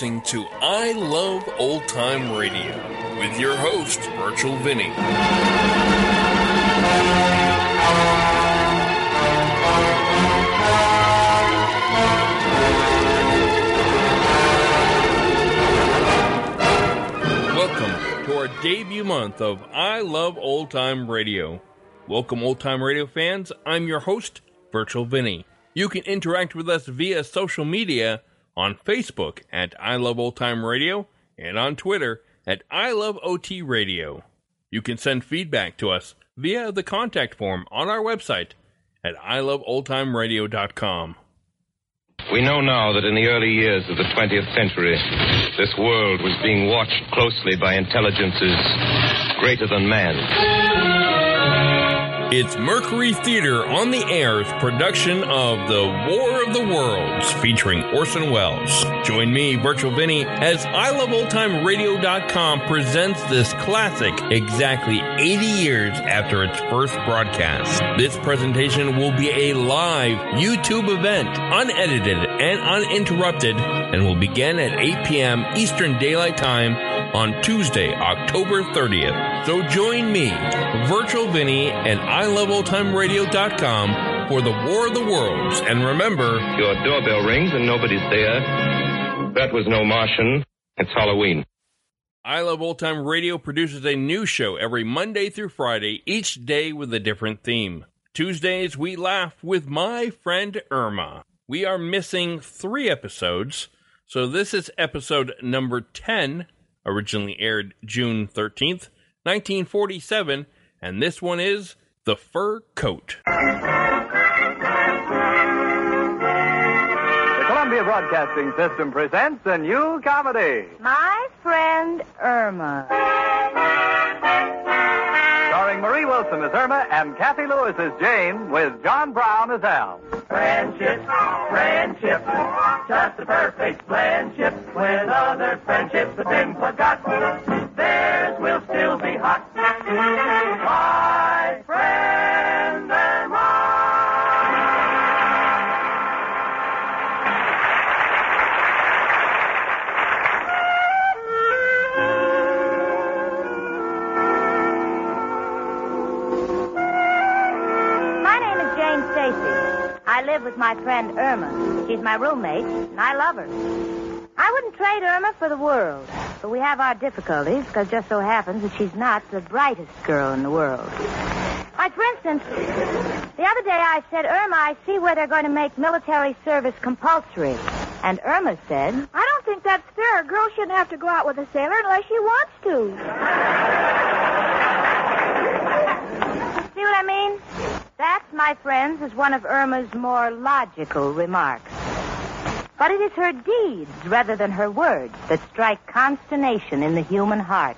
listening to I Love Old Time Radio with your host, Virtual Vinny. Welcome to our debut month of I Love Old Time Radio. Welcome, old time radio fans. I'm your host, Virtual Vinny. You can interact with us via social media on Facebook at I Love Old Time Radio and on Twitter at I Love OT Radio. You can send feedback to us via the contact form on our website at iloveoldtimeradio.com. We know now that in the early years of the 20th century, this world was being watched closely by intelligences greater than man. It's Mercury Theater on the Air's production of The War of the Worlds featuring Orson Welles. Join me, Virtual Vinny, as iloveoldtimeradio.com presents this classic exactly 80 years after its first broadcast. This presentation will be a live YouTube event, unedited and uninterrupted, and will begin at 8 p.m. Eastern Daylight Time on Tuesday, October 30th. So join me, Virtual Vinny, and iloveoldtimeradio.com for the War of the Worlds. And remember, Your doorbell rings and nobody's there. That was no Martian. It's Halloween. I Love Old Time Radio produces a new show every Monday through Friday, each day with a different theme. Tuesdays, we laugh with my friend Irma. We are missing three episodes, so this is episode number 10, originally aired June 13th, 1947, and this one is The Fur Coat. The Columbia Broadcasting System presents a new comedy My friend Irma. Starring Marie Wilson as Irma and Cathy Lewis as Jane with John Brown as Al. Friendship, friendship, just a perfect friendship. When other friendships have been forgot, theirs will still be hot. My friend Irma. She's my roommate, and I love her. I wouldn't trade Irma for the world, but we have our difficulties because just so happens that she's not the brightest girl in the world. Like, for instance, the other day I said, Irma, I see where they're going to make military service compulsory. And Irma said, I don't think that's fair. A girl shouldn't have to go out with a sailor unless she wants to. See what I mean? That, my friends, is one of Irma's more logical remarks. But it is her deeds rather than her words that strike consternation in the human heart.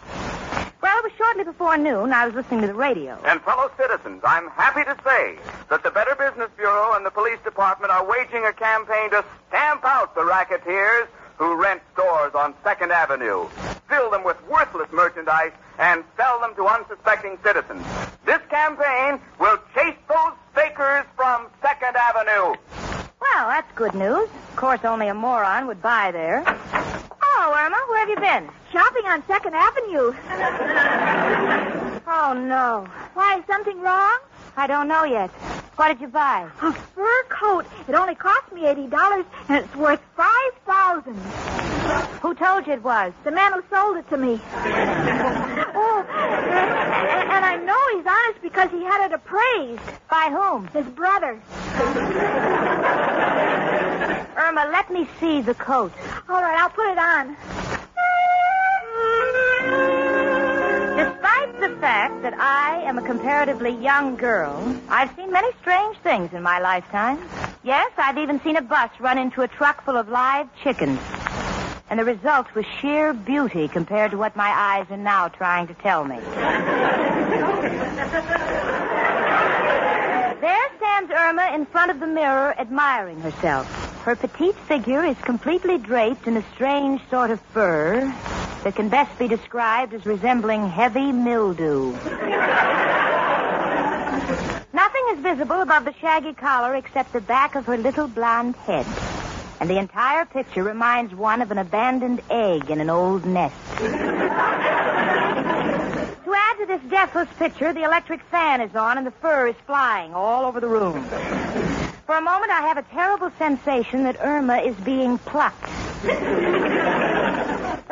Well, it was shortly before noon. I was listening to the radio. And fellow citizens, I'm happy to say that the Better Business Bureau and the Police Department are waging a campaign to stamp out the racketeers who rent stores on Second Avenue, fill them with worthless merchandise, and sell them to unsuspecting citizens. This campaign will chase those fakers from Second Avenue. Well, that's good news. Of course, only a moron would buy there. Oh, Irma, where have you been? Shopping on Second Avenue. Oh, no. Why, is something wrong? I don't know yet. What did you buy? A fur coat. It only cost me eighty dollars, and it's worth five thousand. Who told you it was? The man who sold it to me. oh, and, and I know he's honest because he had it appraised. By whom? His brother. Irma, let me see the coat. All right, I'll put it on. Despite the fact that I am a comparatively young girl, I've seen many strange things in my lifetime. Yes, I've even seen a bus run into a truck full of live chickens. And the result was sheer beauty compared to what my eyes are now trying to tell me. There stands Irma in front of the mirror admiring herself. Her petite figure is completely draped in a strange sort of fur that can best be described as resembling heavy mildew. Visible above the shaggy collar except the back of her little blonde head. And the entire picture reminds one of an abandoned egg in an old nest. to add to this deathless picture, the electric fan is on and the fur is flying all over the room. For a moment, I have a terrible sensation that Irma is being plucked. but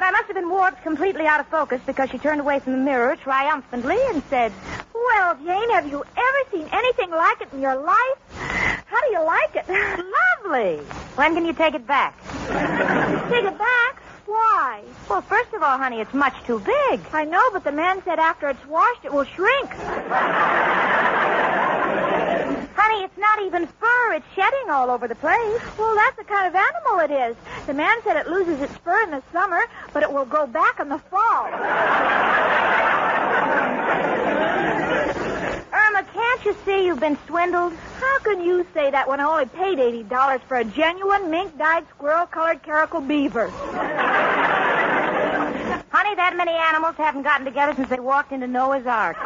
I must have been warped completely out of focus because she turned away from the mirror triumphantly and said, Well, Jane, have you ever seen anything like it in your life? How do you like it? Lovely. When can you take it back? Take it back? Why? Well, first of all, honey, it's much too big. I know, but the man said after it's washed, it will shrink. Honey, it's not even fur. It's shedding all over the place. Well, that's the kind of animal it is. The man said it loses its fur in the summer, but it will go back in the fall. Irma, can't you see you've been swindled? How can you say that when I only paid $80 for a genuine mink-dyed squirrel-colored caracal beaver? Honey, that many animals haven't gotten together since they walked into Noah's Ark.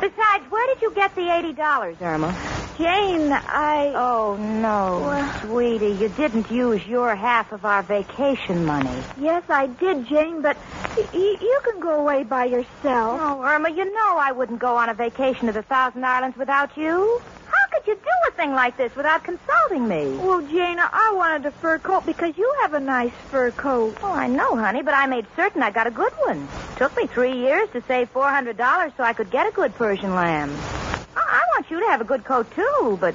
Besides, where did you get the $80, Irma? Jane, I... Oh, no. Sweetie, you didn't use your half of our vacation money. Yes, I did, Jane, but y- you can go away by yourself. Oh, Irma, you know I wouldn't go on a vacation to the Thousand Islands without you. How could you do a thing like this without consulting me? Well, Jane, I wanted a fur coat because you have a nice fur coat. Oh, I know, honey, but I made certain I got a good one. Took me three years to save $400 so I could get a good Persian lamb. I want you to have a good coat, too, but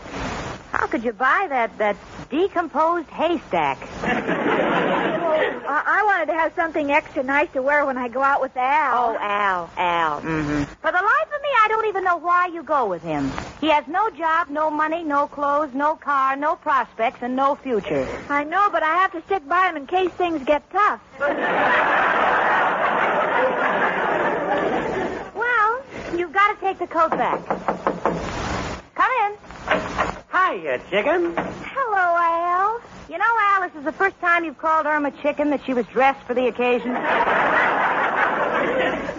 how could you buy that, that decomposed haystack? I-, I wanted to have something extra nice to wear when I go out with Al. Oh, Al, Al. Mm-hmm. For the life of me, I don't even know why you go with him. He has no job, no money, no clothes, no car, no prospects, and no future. I know, but I have to stick by him in case things get tough. Well, you've got to take the coat back. Come in. Hiya, chicken. Hello, Al. You know, Al, this is the first time you've called Irma chicken that she was dressed for the occasion.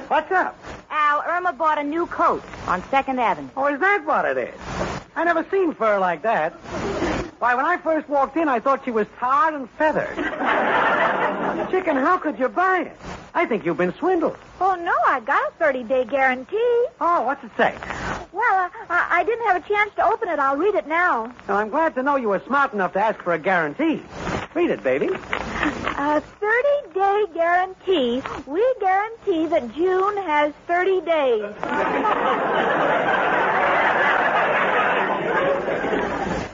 What's up? Al, Irma bought a new coat on Second Avenue. Oh, is that what it is? I never seen fur like that. Why, when I first walked in, I thought she was tarred and feathered. chicken, how could you buy it? I think you've been swindled. Oh, no, I got a 30-day guarantee. Oh, what's it say? Well, uh, I-, I didn't have a chance to open it. I'll read it now. Well, I'm glad to know you were smart enough to ask for a guarantee. Read it, baby. A 30-day guarantee. We guarantee that June has 30 days.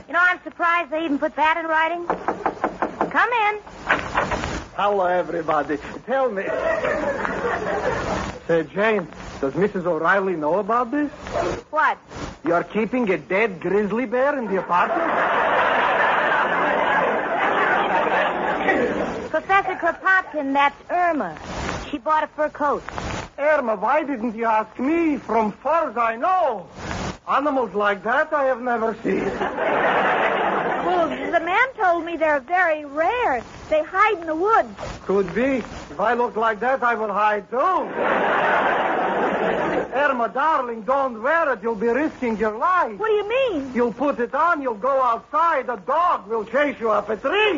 You know, I'm surprised they even put that in writing. Come in. Hello, everybody. Tell me. Say, Jane, does Mrs. O'Reilly know about this? What? You're keeping a dead grizzly bear in the apartment? Professor Kropotkin, that's Irma. She bought a fur coat. Irma, why didn't you ask me? From furs I know. Animals like that I have never seen. Well, the man told me they're very rare. They hide in the woods. Could be. If I looked like that, I would hide too. Irma, darling, don't wear it. You'll be risking your life. What do you mean? You'll put it on, you'll go outside, a dog will chase you up a tree.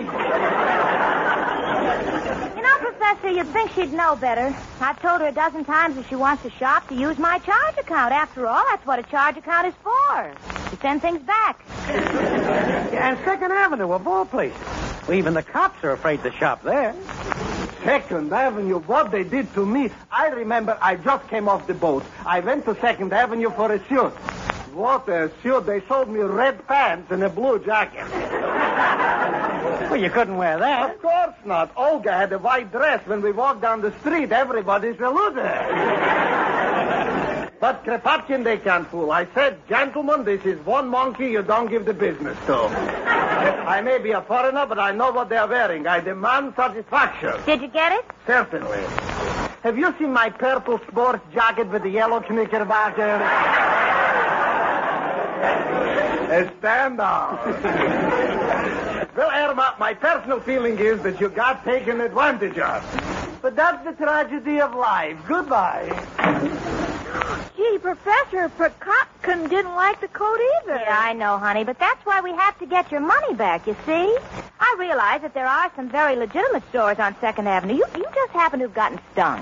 You know, Professor, you'd think she'd know better. I've told her a dozen times if she wants to shop to use my charge account. After all, that's what a charge account is for. To send things back. And Second Avenue, of all places. Well, even the cops are afraid to shop there. Second Avenue, what they did to me. I remember I just came off the boat. I went to Second Avenue for a suit. What a suit. They sold me red pants and a blue jacket. Well, you couldn't wear that. Of course not. Olga had a white dress. When we walked down the street, everybody saluted her. But Kropotkin, they can't fool. I said, gentlemen, this is one monkey you don't give the business to. I may be a foreigner, but I know what they're wearing. I demand satisfaction. Did you get it? Certainly. Have you seen my purple sports jacket with the yellow knickerbocker? A standout. well, Irma, my personal feeling is that you got taken advantage of. But that's the tragedy of life. Goodbye. Gee, Professor Kropotkin didn't like the coat either. Yeah, I know, honey, but that's why we have to get your money back, you see? I realize that there are some very legitimate stores on Second Avenue. You, you just happen to have gotten stung.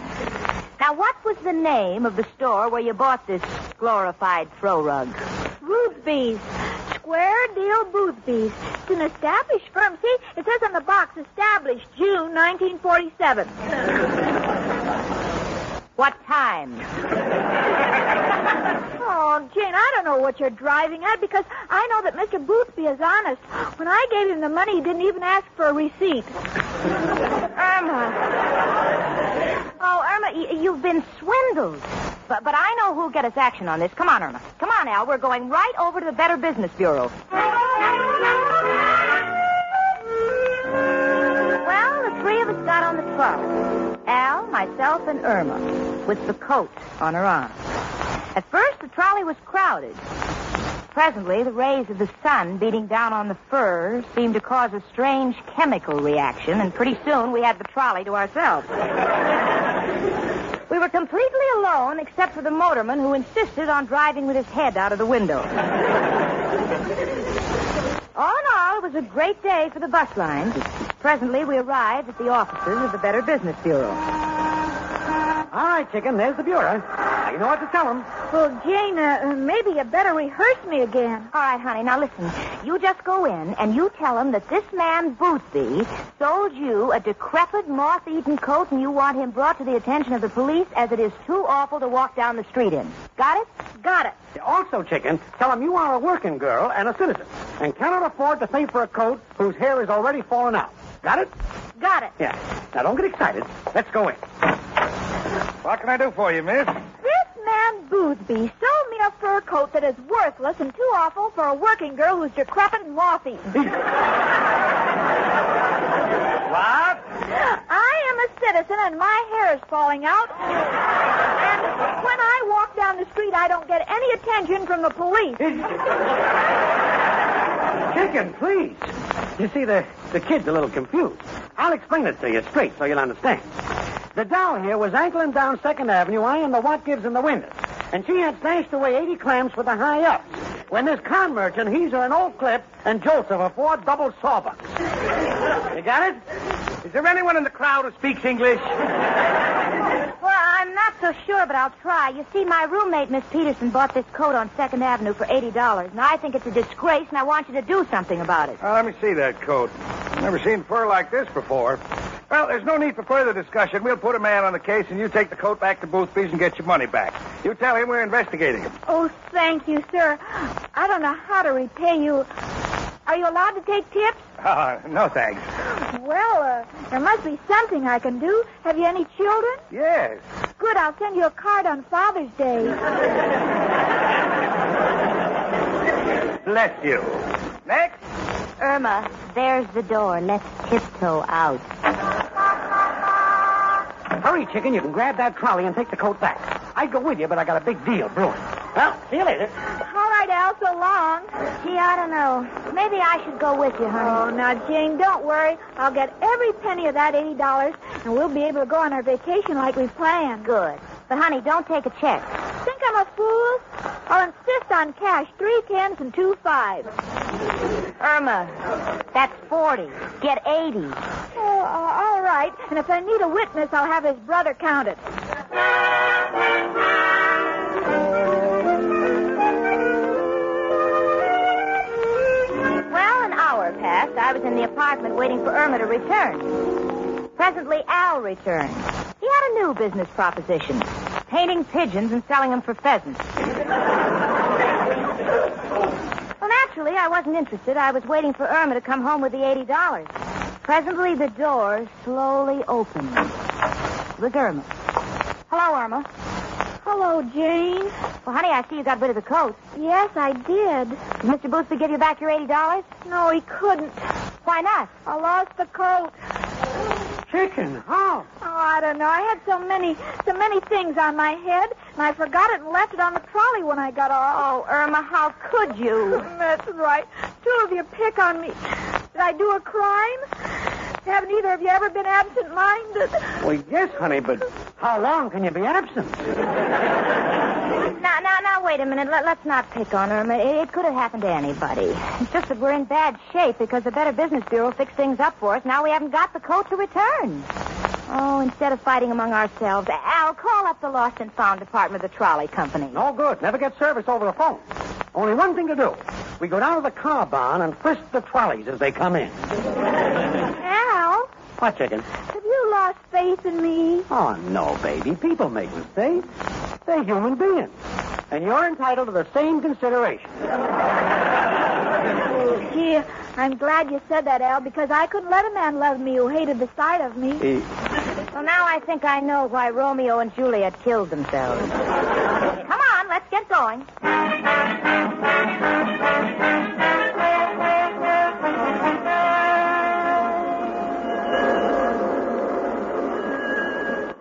Now, what was the name of the store where you bought this glorified throw rug? Boothby's. Square Deal Boothby's. It's an established firm. See, it says on the box, established June 1947. What time? Oh, Jane, I don't know what you're driving at because I know that Mr. Boothby is honest. When I gave him the money, he didn't even ask for a receipt. Irma. Oh, Irma, y- you've been swindled. But, but I know who'll get us action on this. Come on, Irma. Come on, Al. We're going right over to the Better Business Bureau. Well, the three of us got on the trolley. Al, myself, and Irma, with the coat on her arm. At first, the trolley was crowded. Presently, the rays of the sun beating down on the fur seemed to cause a strange chemical reaction, and pretty soon we had the trolley to ourselves. We were completely alone except for the motorman who insisted on driving with his head out of the window. All in all, it was a great day for the bus lines. Presently, we arrived at the offices of the Better Business Bureau. All right, chicken, there's the bureau. Now, you know what to tell them. Well, Jane, uh, maybe you better rehearse me again. All right, honey. Now listen. You just go in and you tell him that this man Boothby sold you a decrepit, moth-eaten coat, and you want him brought to the attention of the police as it is too awful to walk down the street in. Got it? Got it. Also, chicken, tell them you are a working girl and a citizen and cannot afford to pay for a coat whose hair is already fallen out. Got it? Got it. Yeah. Now, don't get excited. Let's go in. What can I do for you, miss? This man Boothby sold me a fur coat that is worthless and too awful for a working girl who's decrepit and moth-eaten. What? I am a citizen and my hair is falling out. And when I walk down the street, I don't get any attention from the police. Chicken, please. You see, the, the kid's a little confused. I'll explain it to you straight so you'll understand. The doll here was ankling down Second Avenue, eyeing the what gives in the windows. And she had stashed away 80 clams for the high ups. When this con merchant he's her an old clip and jolts her for four double sawbucks. You got it? Is there anyone in the crowd who speaks English? Well, I'm not so sure, but I'll try. You see, my roommate, Miss Peterson, bought this coat on Second Avenue for $80. Now, I think it's a disgrace, and I want you to do something about it. Well, let me see that coat. Never seen fur like this before. Well, there's no need for further discussion. We'll put a man on the case, and you take the coat back to Boothby's and get your money back. You tell him we're investigating him. Oh, thank you, sir. I don't know how to repay you. Are you allowed to take tips? Ah, no thanks. Well, uh, there must be something I can do. Have you any children? Yes. Good, I'll send you a card on Father's Day. Bless you. Next. Irma, there's the door. Let's tiptoe out. Hurry, chicken. You can grab that trolley and take the coat back. I'd go with you, but I got a big deal brewing. Well, see you later. All right, Al, so long. Gee, I don't know. Maybe I should go with you, honey. Oh, now, Jane, don't worry. I'll get every penny of that $80, and we'll be able to go on our vacation like we planned. Good. But, honey, don't take a check. Think I'm a fool? I'll insist on cash, three tens and two fives. Irma, that's 40. Get 80. Uh, all right. And if I need a witness, I'll have his brother count it. Well, an hour passed. I was in the apartment waiting for Irma to return. Presently, Al returned. He had a new business proposition painting pigeons and selling them for pheasants. Well, naturally, I wasn't interested. I was waiting for Irma to come home with the $80. Presently, the door slowly opened. It was Irma. Hello, Irma. Hello, Jane. Well, honey, I see you got rid of the coat. Yes, I did. Did Mr. Boothby give you back your $80? No, he couldn't. Why not? I lost the coat. Chicken, how? Oh, I don't know. I had so many, so many things on my head, and I forgot it and left it on the trolley when I got off. Oh, Irma, how could you? That's right. Two of you pick on me. I do a crime? Haven't either of you ever been absent-minded? Well, yes, honey, but How long can you be absent? Now, now, now, wait a minute. Let, let's not pick on Irma. It, it could have happened to anybody. It's just that we're in bad shape because the Better Business Bureau fixed things up for us. Now we haven't got the coat to return. Oh, instead of fighting among ourselves, Al, call up the lost and found department of the trolley company. No good. Never get service over the phone. Only one thing to do. We go down to the car barn and frisk the trolleys as they come in. Al, What, chicken? have you lost faith in me? Oh, no, baby. People make mistakes. They're human beings. And you're entitled to the same consideration. Oh, dear. I'm glad you said that, Al, because I couldn't let a man love me who hated the sight of me. Well, now I think I know why Romeo and Juliet killed themselves. Come on, let's get going.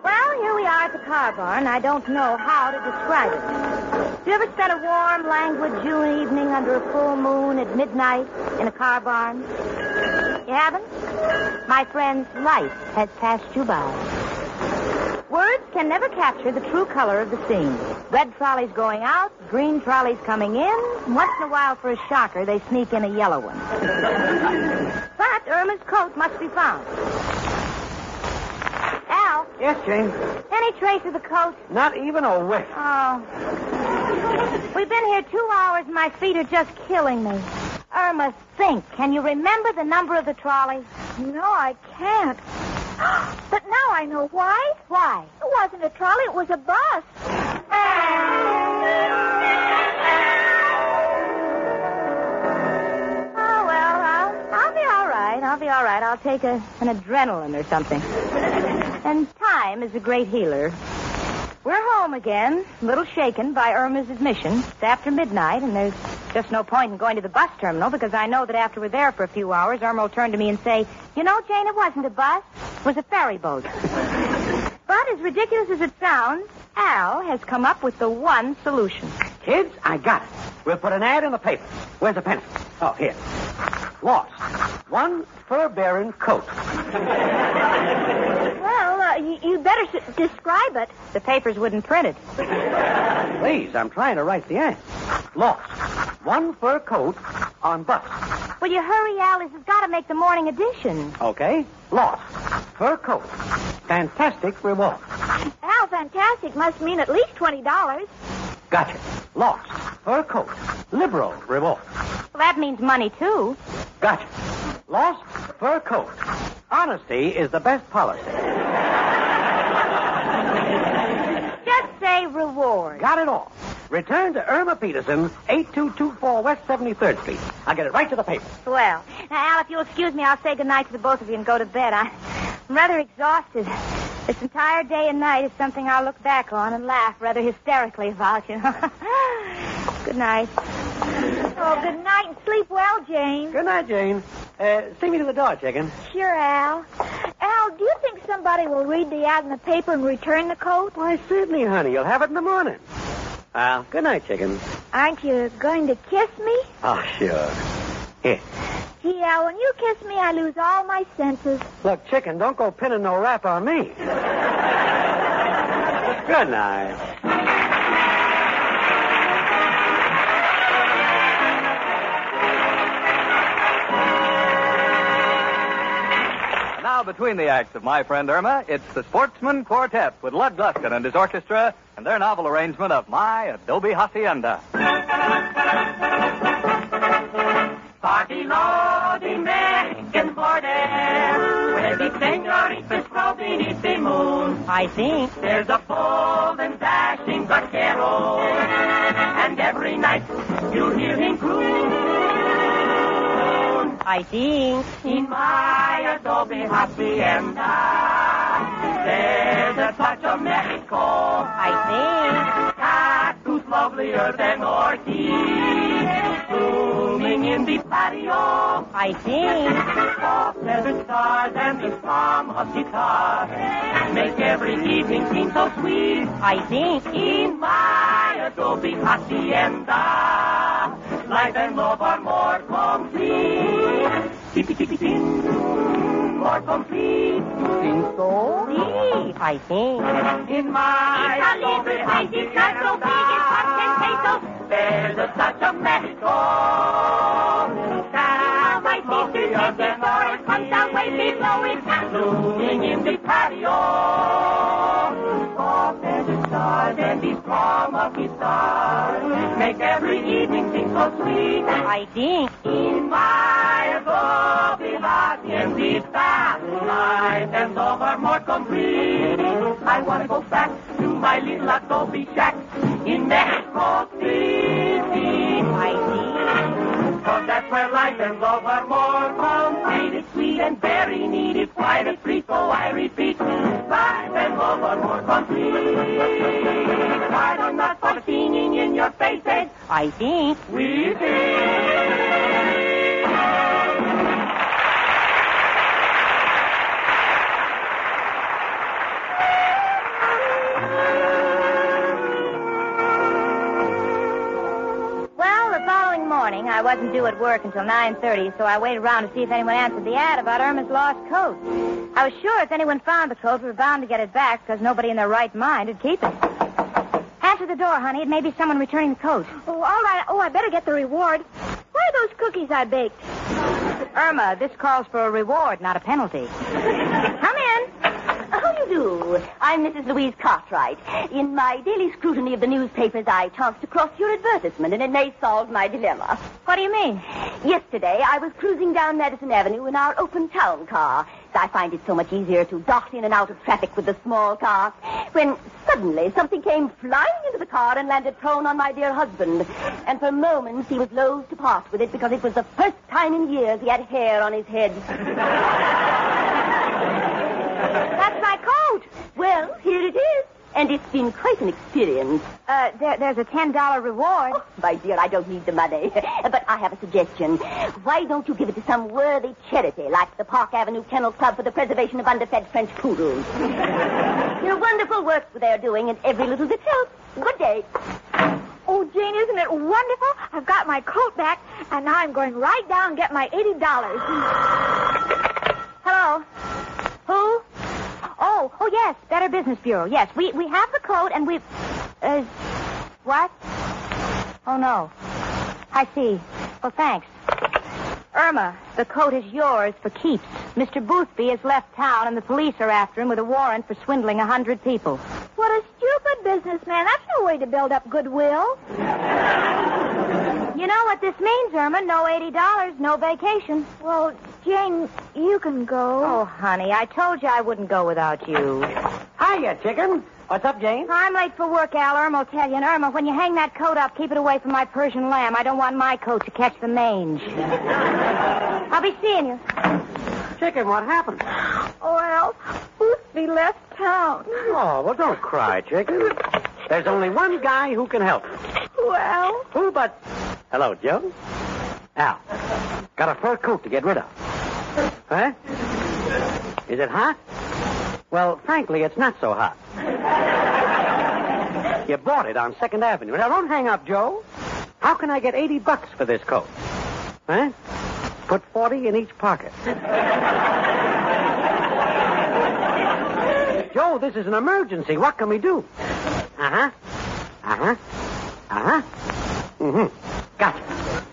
Well, here we are at the car barn. I don't know how to describe it. Do you ever spent a warm, languid June evening under a full moon at midnight in a car barn? You haven't? My friends, life has passed you by. Words can never capture the true color of the scene. Red trolleys going out, green trolleys coming in. and Once in a while, for a shocker, they sneak in a yellow one. but Irma's coat must be found. Al, Yes, Jane. any trace of the coat? Not even a whiff. Oh. We've been here two hours and my feet are just killing me. Irma, think. Can you remember the number of the trolley? No, I can't. But now I know why. Why? It wasn't a trolley, it was a bus. Oh, well, I'll, I'll be all right. I'll be all right. I'll take a, an adrenaline or something. And time is a great healer. We're home again, a little shaken by Irma's admission. It's after midnight, and there's just no point in going to the bus terminal because I know that after we're there for a few hours, Irma will turn to me and say, You know, Jane, it wasn't a bus, it was a ferry boat. but as ridiculous as it sounds, Al has come up with the one solution. Kids, I got it. We'll put an ad in the paper. Where's the pencil? Oh, here. Lost. One fur-bearing coat. Well, uh, you, you better s- describe it. The papers wouldn't print it. Please, I'm trying to write the ad. Lost. One fur coat on bus. Will you hurry, Al? This has got to make the morning edition. Okay? Lost. Fur coat. Fantastic reward. Al, fantastic must mean at least $20. Gotcha. Lost. Fur coat. Liberal reward. Well, that means money, too. Gotcha. Lost fur coat. Honesty is the best policy. Just say reward. Got it all. Return to Irma Peterson, 8224 West 73rd Street. I'll get it right to the paper. Well, now, Al, if you'll excuse me, I'll say goodnight to the both of you and go to bed. I'm rather exhausted. This entire day and night is something I'll look back on and laugh rather hysterically about, you know. Good night. Oh, good night and sleep well, Jane. Good night, Jane. Uh, see me to the door, chicken. Sure, Al. Al, do you think somebody will read the ad in the paper and return the coat? Why, certainly, honey. You'll have it in the morning. Well, good night, chicken. Aren't you going to kiss me? Oh, sure. Here. Gee, Al, when you kiss me, I lose all my senses. Look, chicken, don't go pinning no rap on me. good night. Now, between the acts of my friend Irma, it's the Sportsmen Quartet with Lud Gluskin and his orchestra and their novel arrangement of My Adobe Hacienda. Partilo di Mexican border, where the senoritas grow beneath the moon. I think. There's a bold and dashing vaquero, and every night you hear him croon. I think. In my adobe hacienda, there's a touch of Mexico. I think Cactus lovelier than orchids, blooming in the patio. I think. Soft feathered stars and the strum of guitar make every evening seem so sweet. I think. In my adobe hacienda, life and love are more complete. Tipi tipi tin, more complete. You think so? See, I think. In my It's a little place, it's not so big, it's hot ten pesos. There's a touch of Mexico. Now my sister says before it comes way below, it's not Blooming in the patio. His stars make every evening seem so sweet. I think. In my adobe haciendita, life and love are more complete. I want to go back to my little adobe shack in Mexico City. I see. Cause that's where life and love are more complete. It's sweet and very neat. It's Why don't for singing in your faces? I think. We sing. Morning, I wasn't due at work until 9.30, so I waited around to see if anyone answered the ad about Irma's lost coat. I was sure if anyone found the coat, we were bound to get it back because nobody in their right mind would keep it. Answer the door, honey. It may be someone returning the coat. Oh, all right. Oh, I better get the reward. Where are those cookies I baked? Irma, this calls for a reward, not a penalty. Come in. You do? I'm Mrs. Louise Cartwright. In my daily scrutiny of the newspapers, I chanced across your advertisement, and it may solve my dilemma. What do you mean? Yesterday, I was cruising down Madison Avenue in our open town car. I find it so much easier to dart in and out of traffic with the small car. When suddenly something came flying into the car and landed prone on my dear husband. And for moments he was loath to part with it because it was the first time in years he had hair on his head. That's my coat. Well, here it is. And it's been quite an experience. Uh, there, there's a $10 reward. Oh, my dear, I don't need the money. But I have a suggestion. Why don't you give it to some worthy charity, like the Park Avenue Kennel Club for the preservation of underfed French poodles? They're wonderful work they're doing, and every little bit helps. Good day. Oh, Jane, isn't it wonderful? I've got my coat back, and now I'm going right down and get my $80. Hello. Who? Oh, oh yes, Better Business Bureau. Yes, we we have the coat and we. Uh, what? Oh no. I see. Well, thanks. Irma, the coat is yours for keeps. Mr. Boothby has left town, and the police are after him with a warrant for swindling a hundred people. What a stupid businessman. That's no way to build up goodwill. You know what this means, Irma? No eighty dollars, no vacation. Well, Jane, you can go. Oh, honey, I told you I wouldn't go without you. Hiya, chicken. What's up, Jane? I'm late for work, Al. Irma will tell you. And Irma, when you hang that coat up, keep it away from my Persian lamb. I don't want my coat to catch the mange. I'll be seeing you. Chicken, what happened? Oh, Al, Boothby left town. Oh, well, don't cry, chicken. There's only one guy who can help. Well, Who but... Hello, Joe. Al, got a fur coat to get rid of. Huh? Is it hot? Well, frankly, it's not so hot. You bought it on Second Avenue. Now, don't hang up, Joe. How can I get 80 bucks for this coat? Huh? Put 40 in each pocket. Joe, this is an emergency. What can we do? Uh-huh. Uh-huh. Uh-huh. Mm-hmm. Gotcha.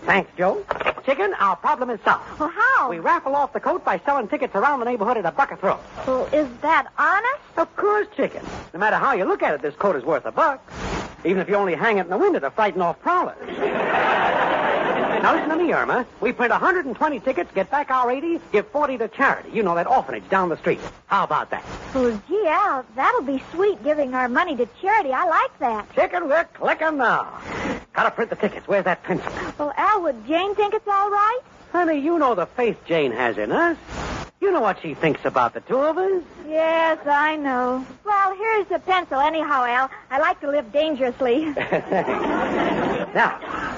Thanks, Joe. Chicken, our problem is solved. well, how? We raffle off the coat by selling tickets around the neighborhood at a buck a throw. Well, is that honest? Of course, chicken. No matter how you look at it, this coat is worth a buck. Even if you only hang it in the window to frighten off prowlers. Now listen to me, Irma. We print 120 tickets, get back our 80, give 40 to charity. You know that orphanage down the street. How about that? Well, gee, Al, that'll be sweet giving our money to charity. I like that. Chicken, we're clicking now. Gotta print the tickets. Where's that pencil? Well, Al, would Jane think it's all right? Honey, you know the faith Jane has in us. You know what she thinks about the two of us. Yes, I know. Well, here's the pencil, anyhow, Al. I like to live dangerously. now,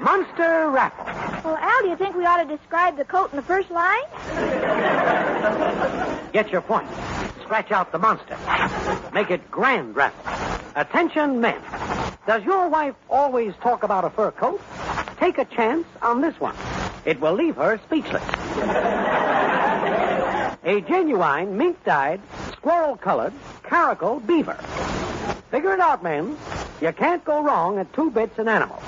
Monster Raffle. well, Al, do you think we ought to describe the coat in the first line? Get your point. Scratch out the monster. Make it grand raffle. Attention, men. Does your wife always talk about a fur coat? Take a chance on this one. It will leave her speechless. a genuine mink-dyed, squirrel-colored, caracal beaver. Figure it out, men. You can't go wrong at two bits an animal.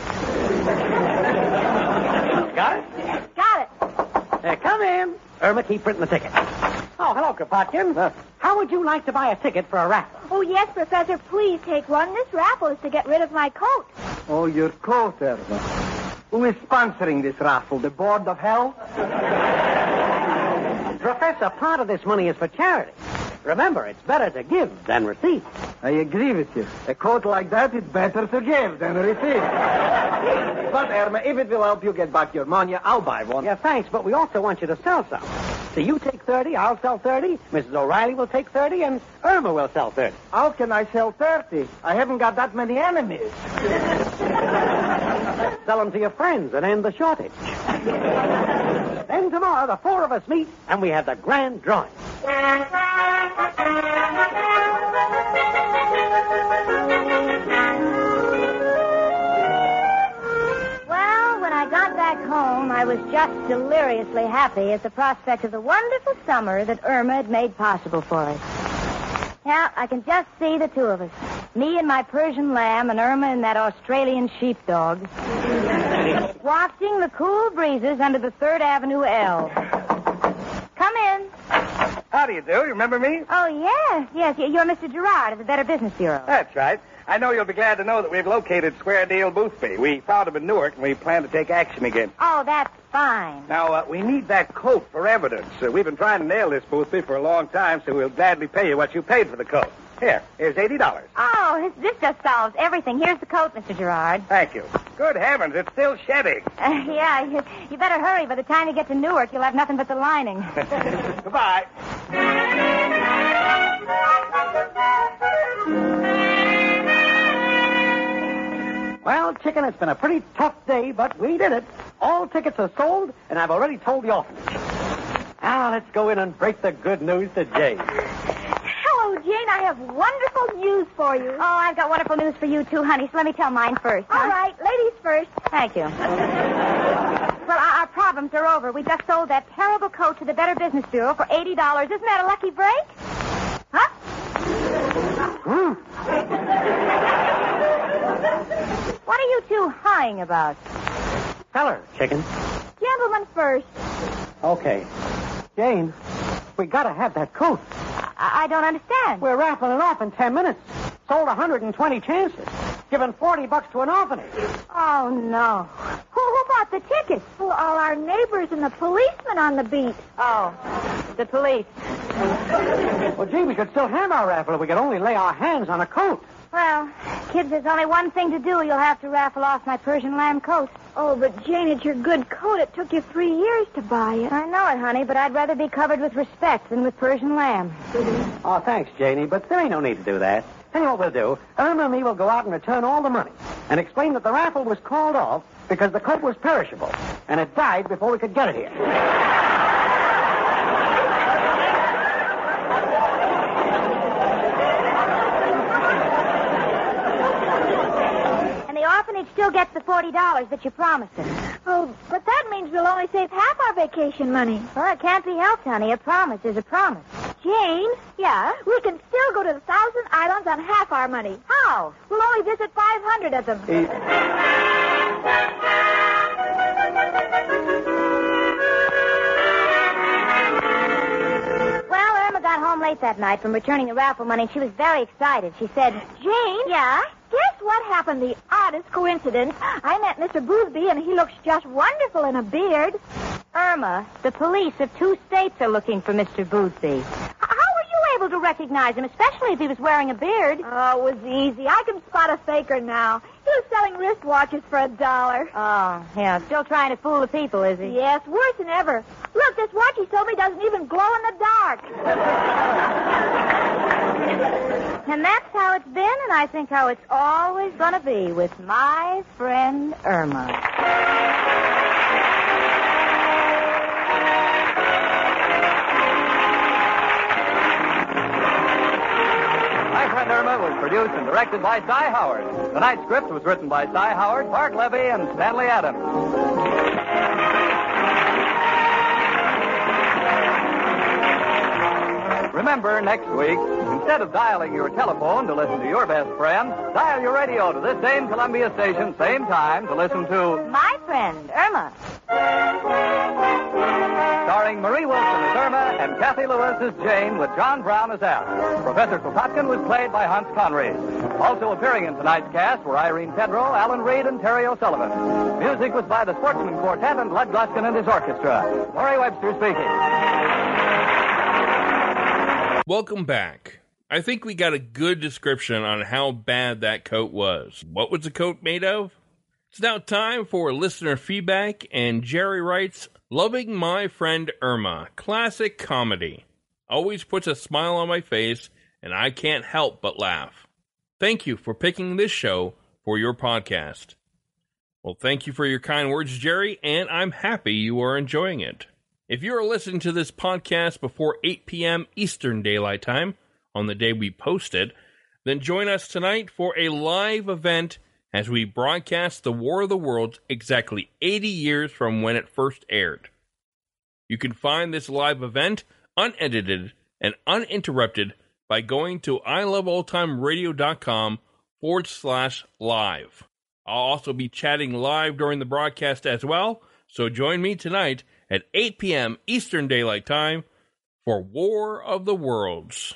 Got it? Got it. Uh, come in. Irma, keep printing the ticket. Oh, hello, Kropotkin. Uh, how would you like to buy a ticket for a raffle? Oh, yes, Professor, please take one. This raffle is to get rid of my coat. Oh, your coat, Irma. Who is sponsoring this raffle? The Board of Health? Professor, part of this money is for charity. Remember, it's better to give than receive. I agree with you. A coat like that is better to give than receive. But, Irma, if it will help you get back your money, I'll buy one. Yeah, thanks, but we also want you to sell some. So you take 30, I'll sell 30, Mrs. O'Reilly will take 30, and Irma will sell 30. How can I sell 30? I haven't got that many enemies. Sell them to your friends and end the shortage. then tomorrow, the four of us meet, and we have the grand drawing. Home, I was just deliriously happy at the prospect of the wonderful summer that Irma had made possible for us. Now, I can just see the two of us. Me and my Persian lamb and Irma and that Australian sheepdog. Wafting the cool breezes under the Third Avenue L. Come in. How do you do? You remember me? Oh, yes, yes. You're Mr. Gerard of the Better Business Bureau. That's right. I know you'll be glad to know that we've located Square Deal Boothby. We found him in Newark, and we plan to take action again. Oh, that's fine. Now, uh, we need that coat for evidence. Uh, we've been trying to nail this Boothby for a long time, so we'll gladly pay you what you paid for the coat. Here, here's $80. Oh, this, this just solves everything. Here's the coat, Mr. Gerard. Thank you. Good heavens, it's still shedding. Uh, yeah, you, you better hurry. By the time you get to Newark, you'll have nothing but the lining. Goodbye. Well, chicken, it's been a pretty tough day, but we did it. All tickets are sold, and I've already told the orphanage. Now, let's go in and break the good news to Jane. Hello, Jane. I have wonderful news for you. Oh, I've got wonderful news for you, too, honey, so let me tell mine first. huh? All right, ladies first. Thank you. Well, our, our problems are over. We just sold that terrible coat to the Better Business Bureau for $80. Isn't that a lucky break? Huh? Hmm. What are you two hawing about? Tell her, chicken. Gentlemen first. Okay. Jane, we gotta have that coat. I, I don't understand. We're raffling it off in ten minutes. Sold 120 chances. Given 40 bucks to an orphanage. Oh, no. Who, who bought the tickets? Well, all our neighbors and the policemen on the beat. Oh, the police. Well, gee, we could still have our raffle if we could only lay our hands on a coat. Well, kids, there's only one thing to do. You'll have to raffle off my Persian lamb coat. Oh, but Jane, it's your good coat. It took you three years to buy it. I know it, honey, but I'd rather be covered with respect than with Persian lamb. Oh, thanks, Janie, but there ain't no need to do that. Tell you what we'll do. Irma and me will go out and return all the money and explain that the raffle was called off because the coat was perishable and it died before we could get it here. And the orphanage still gets the $40 that you promised them. Oh, but that means we'll only save half our vacation money. Well, it can't be helped, honey. A promise is a promise. Jane? Yeah? We can still go to the Thousand Islands on half our money. How? We'll only visit 500 of them. Eh. Well, Irma got home late that night from returning the raffle money, and she was very excited. She said, Jane? Yeah? What happened? The oddest coincidence. I met Mr. Boothby, and he looks just wonderful in a beard. Irma, the police of two states are looking for Mr. Boothby. How were you able to recognize him, especially if he was wearing a beard? Oh, it was easy. I can spot a faker now. He was selling wristwatches for a dollar. Oh, yeah. Still trying to fool the people, is he? Yes, worse than ever. Look, this watch he sold me doesn't even glow in the dark. And that's how it's been, and I think how it's always going to be with my friend Irma. My Friend Irma was produced and directed by Cy Howard. Tonight's script was written by Cy Howard, Parke Levy, and Stanley Adams. Remember, next week, instead of dialing your telephone to listen to your best friend, dial your radio to this same Columbia station, same time, to listen to My friend, Irma. starring Marie Wilson as Irma and Cathy Lewis as Jane with John Brown as Al. Professor Kropotkin was played by Hans Conried. Also appearing in tonight's cast were Irene Tedrow, Alan Reed, and Terry O'Sullivan. Music was by the Sportsmen Quartet and Lud Gluskin and his orchestra. Laurie Webster speaking. Welcome back. I think we got a good description on how bad that coat was. What was the coat made of? It's now time for listener feedback, and Jerry writes Loving my friend Irma, classic comedy. Always puts a smile on my face, and I can't help but laugh. Thank you for picking this show for your podcast. Well, thank you for your kind words, Jerry, and I'm happy you are enjoying it. If you are listening to this podcast before 8 p.m. Eastern Daylight Time, on the day we post it, then join us tonight for a live event as we broadcast The War of the Worlds exactly 80 years from when it first aired. You can find this live event unedited and uninterrupted by going to iloveoldtimeradio.com forward slash live. I'll also be chatting live during the broadcast as well, so join me tonight at 8 p.m. Eastern Daylight Time for War of the Worlds.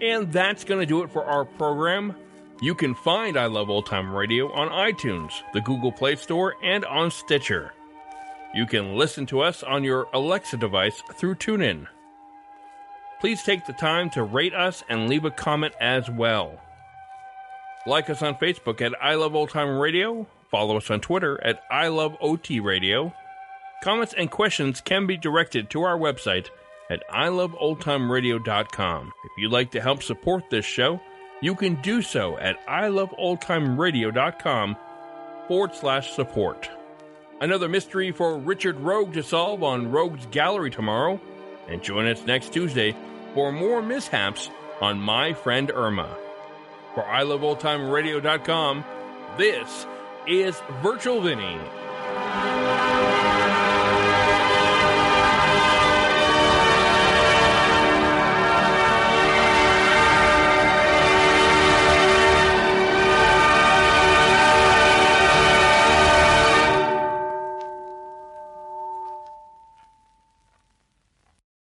And that's going to do it for our program. You can find I Love Old Time Radio on iTunes, the Google Play Store, and on Stitcher. You can listen to us on your Alexa device through TuneIn. Please take the time to rate us and leave a comment as well. Like us on Facebook at I Love Old Time Radio. Follow us on Twitter at I Love OT Radio. Comments and questions can be directed to our website at iloveoldtimeradio.com. If you'd like to help support this show, you can do so at iloveoldtimeradio.com forward slash support. Another mystery for Richard Rogue to solve on Rogue's Gallery tomorrow. And join us next Tuesday for more mishaps on My Friend Irma. For iloveoldtimeradio.com, this is Virtual Vinny